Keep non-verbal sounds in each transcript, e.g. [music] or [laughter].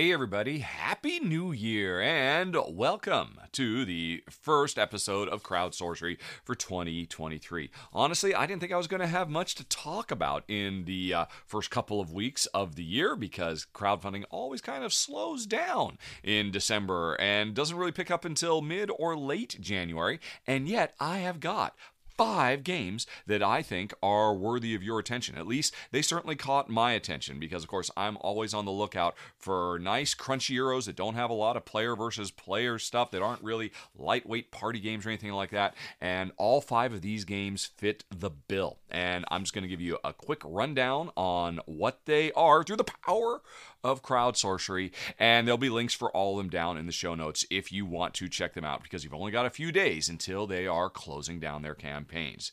Hey, everybody, Happy New Year and welcome to the first episode of Crowd Sorcery for 2023. Honestly, I didn't think I was going to have much to talk about in the uh, first couple of weeks of the year because crowdfunding always kind of slows down in December and doesn't really pick up until mid or late January. And yet, I have got five games that I think are worthy of your attention. At least they certainly caught my attention because, of course, I'm always on the lookout for nice, crunchy Euros that don't have a lot of player versus player stuff, that aren't really lightweight party games or anything like that. And all five of these games fit the bill. And I'm just going to give you a quick rundown on what they are through the power of crowd sorcery. And there'll be links for all of them down in the show notes if you want to check them out because you've only got a few days until they are closing down their campaigns.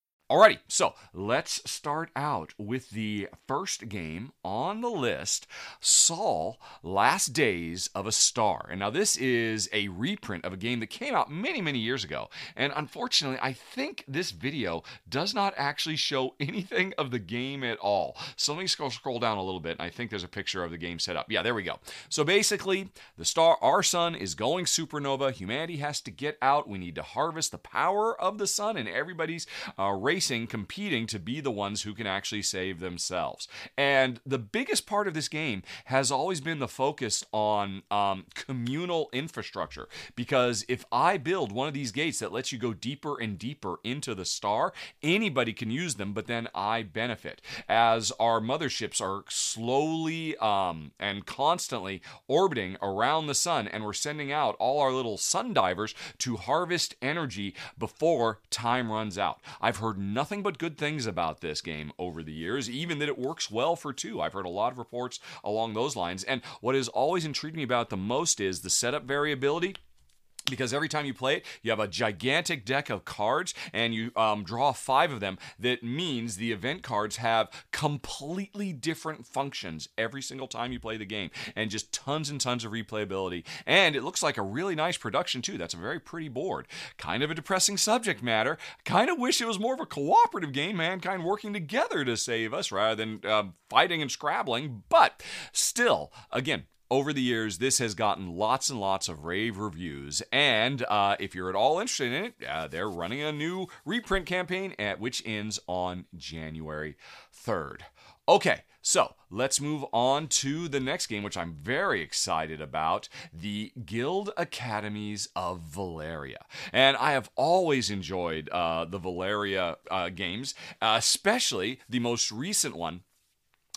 Alrighty, so let's start out with the first game on the list Sol Last Days of a Star. And now, this is a reprint of a game that came out many, many years ago. And unfortunately, I think this video does not actually show [laughs] anything of the game at all. So let me scroll, scroll down a little bit. And I think there's a picture of the game set up. Yeah, there we go. So basically, the star, our sun is going supernova. Humanity has to get out. We need to harvest the power of the sun, and everybody's uh, racing racing, competing to be the ones who can actually save themselves. And the biggest part of this game has always been the focus on um, communal infrastructure. Because if I build one of these gates that lets you go deeper and deeper into the star, anybody can use them, but then I benefit. As our motherships are slowly um, and constantly orbiting around the sun, and we're sending out all our little sun divers to harvest energy before time runs out. I've heard nothing but good things about this game over the years, even that it works well for two. I've heard a lot of reports along those lines. And what has always intrigued me about the most is the setup variability because every time you play it, you have a gigantic deck of cards and you um, draw five of them. That means the event cards have completely different functions every single time you play the game and just tons and tons of replayability. And it looks like a really nice production, too. That's a very pretty board. Kind of a depressing subject matter. Kind of wish it was more of a cooperative game, mankind working together to save us rather than uh, fighting and scrabbling. But still, again, over the years, this has gotten lots and lots of rave reviews. And uh, if you're at all interested in it, uh, they're running a new reprint campaign at which ends on January 3rd. Okay, so let's move on to the next game, which I'm very excited about the Guild Academies of Valeria. And I have always enjoyed uh, the Valeria uh, games, especially the most recent one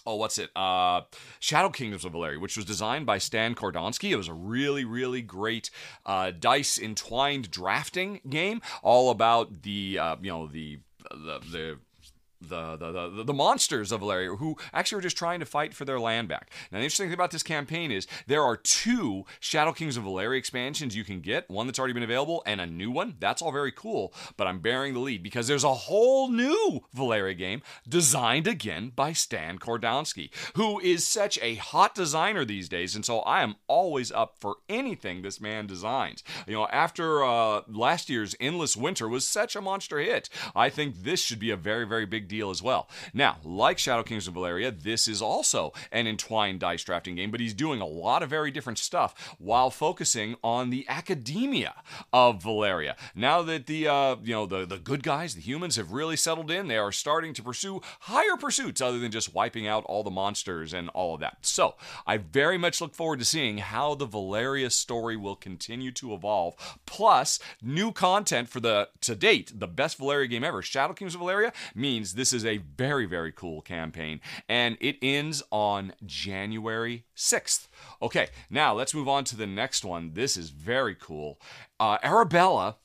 oh, what's it? Uh, Shadow Kingdoms of Valeria, which was designed by Stan Kordonskiy. It was a really, really great uh, dice entwined drafting game, all about the uh, you know the the, the the, the, the, monsters of Valeria who actually are just trying to fight for their land back. Now, the interesting thing about this campaign is there are two Shadow Kings of Valeria expansions you can get one that's already been available and a new one. That's all very cool, but I'm bearing the lead because there's a whole new Valeria game designed again by Stan Kordonskiy, who is such a hot designer these days. And so I am always up for anything this man designs. You know, after uh, last year's Endless Winter was such a monster hit, I think this should be a very, very big deal deal as well. Now, like Shadow Kings of Valeria, this is also an entwined dice drafting game, but he's doing a lot of very different stuff while focusing on the academia of Valeria. Now that the uh, you know the the good guys, the humans, have really settled in, they are starting to pursue higher pursuits other than just wiping out all the monsters and all of that. So I very much look forward to seeing how the Valeria story will continue to evolve. Plus, new content for the to date the best Valeria game ever, Shadow Kings of Valeria, means this is a very, very cool campaign, and it ends on January 6th. Okay, now let's move on to the next one. This is very cool. Uh, Arabella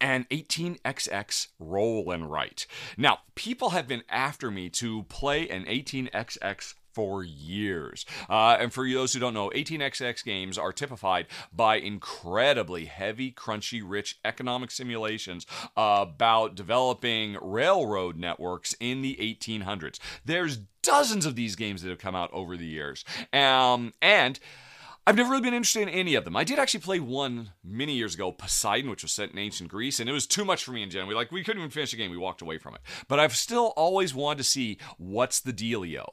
and 18xx roll and write. Now, people have been after me to play an 18xx for years. Uh, and for those who don't know, 18xx games are typified by incredibly heavy, crunchy, rich economic simulations about developing railroad networks in the 1800s. There's dozens of these games that have come out over the years. Um, and I've never really been interested in any of them. I did actually play one many years ago, Poseidon, which was set in ancient Greece, and it was too much for me in general. We like we couldn't even finish the game. We walked away from it. But I've still always wanted to see what's the dealio.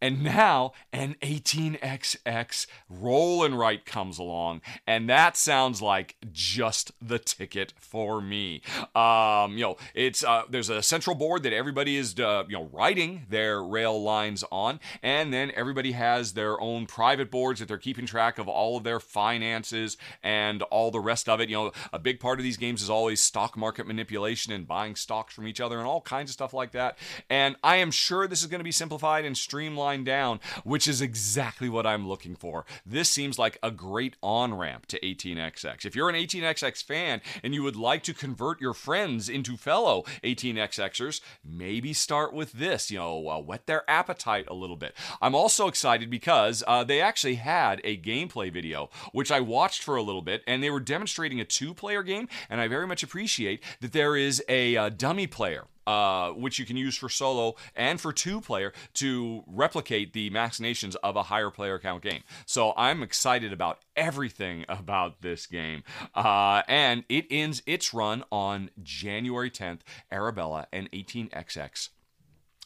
And now an 18xx roll and write comes along, and that sounds like just the ticket for me. Um, you know, it's uh, there's a central board that everybody is uh, you know writing their rail lines on, and then everybody has their own private boards that they're keeping track of all of their finances and all the rest of it. You know, a big part of these games is always stock market manipulation and buying stocks from each other and all kinds of stuff like that. And I am sure this is going to be simplified and streamlined down, which is exactly what I'm looking for. This seems like a great on ramp to 18xx. If you're an 18xx fan and you would like to convert your friends into fellow 18xxers, maybe start with this, you know, uh, whet their appetite a little bit. I'm also excited because uh, they actually had a game gameplay video, which I watched for a little bit, and they were demonstrating a two player game. And I very much appreciate that there is a uh, dummy player uh, which you can use for solo and for two player to replicate the machinations of a higher player count game. So I'm excited about everything [laughs] about this game. Uh, and it ends its run on January 10th, Arabella and 18XX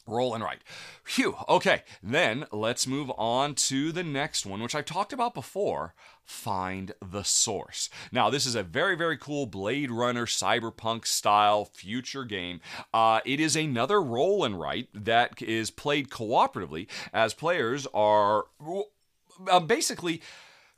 Roll and write. Phew. Okay, then let's move on to the next one, which I've talked about before. Find the source. Now, this is a very, very cool Blade Runner cyberpunk style future game. Uh, it is another roll and write that is played cooperatively as players are uh, basically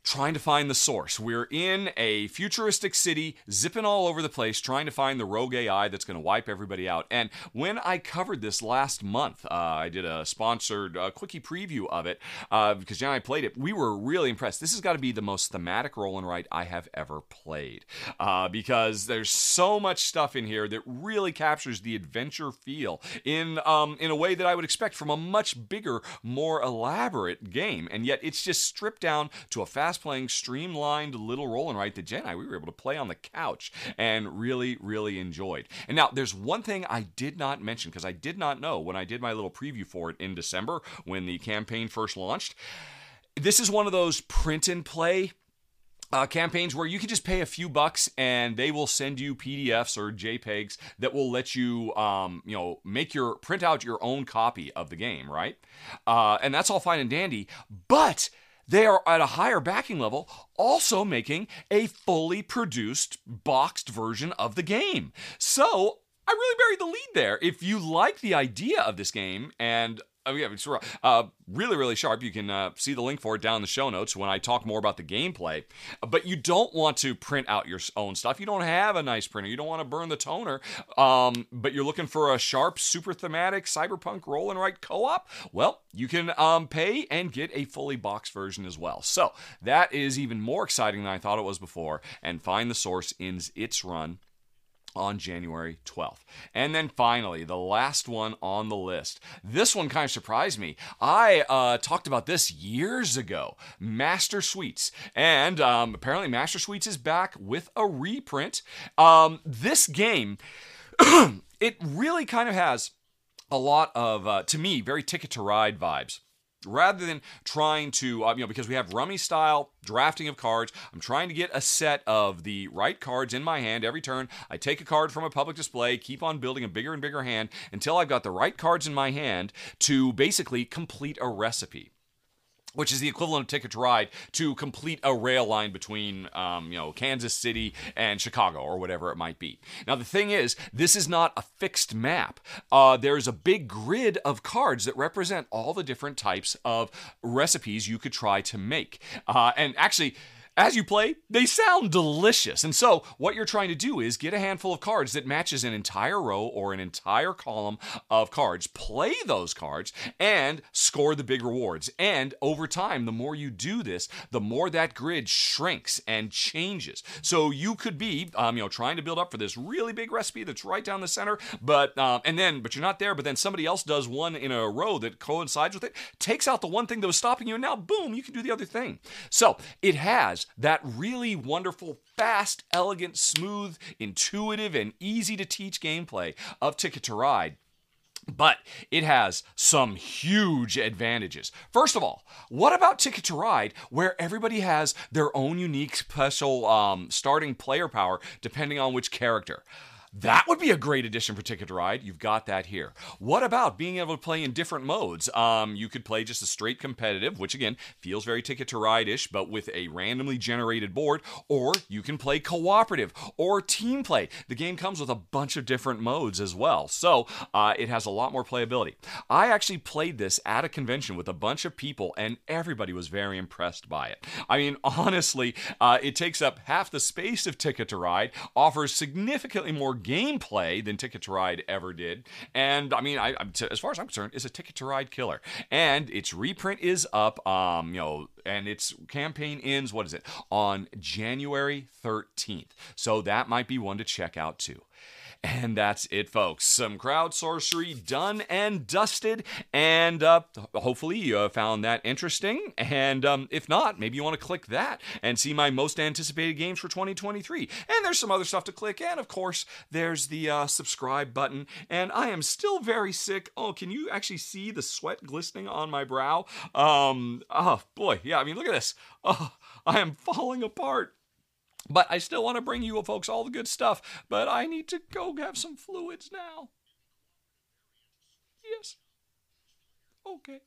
trying to find the source. We're in a futuristic city, zipping all over the place, trying to find the rogue AI that's going to wipe everybody out. And when I covered this last month, uh, I did a sponsored uh, quickie preview of it uh, because Jen and I played it. We were really impressed. This has got to be the most thematic roll and write I have ever played uh, because there's so much stuff in here that really captures the adventure feel in um, in a way that I would expect from a much bigger, more elaborate game. And yet it's just stripped down to a fast playing streamlined little roll and write that Jen and I we were able to play on the couch and really, really enjoyed. And now there's one thing I did not mention because I did not know when I did my little preview for it in December when the campaign first launched. This is one of those print and play uh, campaigns where you can just pay a few bucks and they will send you PDFs or JPEGs that will let you, um, you know, make your print out your own copy of the game, right? Uh, and that's all fine and dandy, but they are at a higher backing level, also making a fully produced, boxed version of the game. So I really buried the lead there. If you like the idea of this game and Oh yeah, it's uh, really really sharp. You can uh, see the link for it down in the show notes when I talk more about the gameplay. But you don't want to print out your own stuff. You don't have a nice printer. You don't want to burn the toner. Um, but you're looking for a sharp, super thematic cyberpunk roll and write co-op. Well, you can um, pay and get a fully boxed version as well. So that is even more exciting than I thought it was before. And find the source ends its run on January 12th. And then finally, the last one on the list. This one kind of surprised me. I uh, talked about this years ago Master Suites. And um, apparently, Master Suites is back with a reprint. Um, this game, [clears throat] it really kind of has a lot of, uh, to me, very Ticket to Ride vibes rather than trying to, uh, you know, because we have rummy style drafting of cards, I'm trying to get a set of the right cards in my hand every turn. I take a card from a public display, keep on building a bigger and bigger hand until I've got the right cards in my hand to basically complete a recipe which is the equivalent of Ticket to Ride, to complete a rail line between, um, you know, Kansas City and Chicago or whatever it might be. Now, the thing is, this is not a fixed map. Uh, there's a big grid of cards that represent all the different types of recipes you could try to make. Uh, and actually, as you play, they sound delicious. And so, what you're trying to do is get a handful of cards that matches an entire row or an entire column of cards, play those cards, and score the big rewards. And over time, the more you do this, the more that grid shrinks and changes. So you could be, um, you know, trying to build up for this really big recipe that's right down the center, but um, and then, but you're not there. But then somebody else does one in a row that coincides with it, takes out the one thing that was stopping you, and now boom, you can do the other thing. So it has that really wonderful, fast, elegant, smooth, intuitive, and easy to teach gameplay of Ticket to Ride. But it has some huge advantages. First of all, what about Ticket to Ride, where everybody has their own unique special um, starting player power depending on which character? That would be a great addition for Ticket to Ride. You've got that here. What about being able to play in different modes? Um, you could play just a straight competitive, which again feels very Ticket to Ride ish, but with a randomly generated board, or you can play cooperative or team play. The game comes with a bunch of different modes as well, so uh, it has a lot more playability. I actually played this at a convention with a bunch of people, and everybody was very impressed by it. I mean, [laughs] honestly, uh, it takes up half the space of Ticket to Ride, offers significantly more gameplay than Ticket to Ride ever did. And I mean, I, as far as I'm concerned, is a Ticket to Ride killer. And its reprint is up. Um, you know, and its campaign ends. What is it on January 13th? So that might be one to check out too. And that's it, folks. Some crowd sorcery done and dusted. And uh, hopefully you found that interesting. And um, if not, maybe you want to click that and see my most anticipated games for 2023. And there's some other stuff to click. And of course, there's the uh, subscribe button. And I am still very sick. Oh, can you actually see the sweat glistening on my brow? Um, oh, boy. Yeah, I mean, look at this. Oh, I am falling apart. But I still want to bring you folks all the good stuff. But I need to go have some fluids now. Yes. Okay.